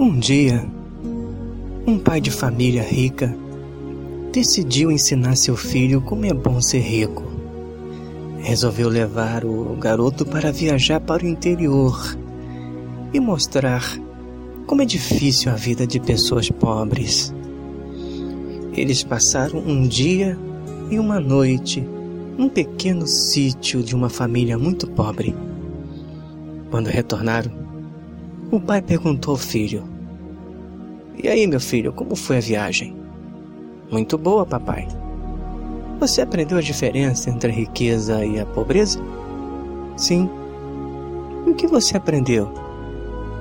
Um dia, um pai de família rica decidiu ensinar seu filho como é bom ser rico. Resolveu levar o garoto para viajar para o interior e mostrar como é difícil a vida de pessoas pobres. Eles passaram um dia e uma noite num pequeno sítio de uma família muito pobre. Quando retornaram, o pai perguntou ao filho: E aí, meu filho, como foi a viagem? Muito boa, papai. Você aprendeu a diferença entre a riqueza e a pobreza? Sim. E o que você aprendeu?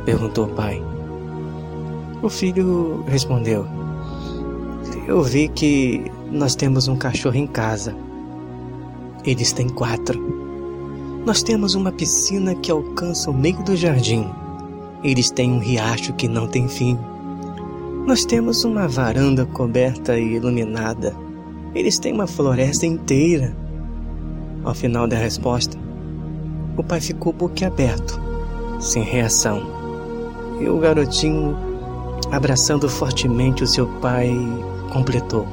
perguntou o pai. O filho respondeu: Eu vi que nós temos um cachorro em casa. Eles têm quatro. Nós temos uma piscina que alcança o meio do jardim. Eles têm um riacho que não tem fim. Nós temos uma varanda coberta e iluminada. Eles têm uma floresta inteira. Ao final da resposta, o pai ficou boquiaberto, sem reação. E o garotinho, abraçando fortemente o seu pai, completou: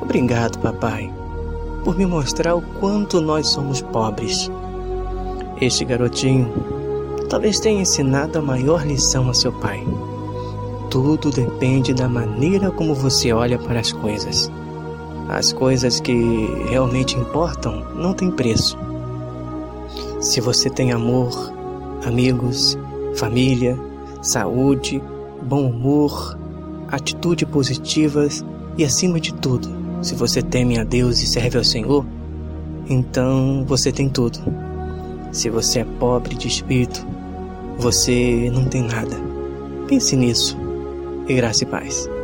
Obrigado, papai, por me mostrar o quanto nós somos pobres. Este garotinho talvez tenha ensinado a maior lição a seu pai. Tudo depende da maneira como você olha para as coisas. As coisas que realmente importam não têm preço. Se você tem amor, amigos, família, saúde, bom humor, atitude positivas e, acima de tudo, se você teme a Deus e serve ao Senhor, então você tem tudo. Se você é pobre de espírito, você não tem nada. Pense nisso graça e paz.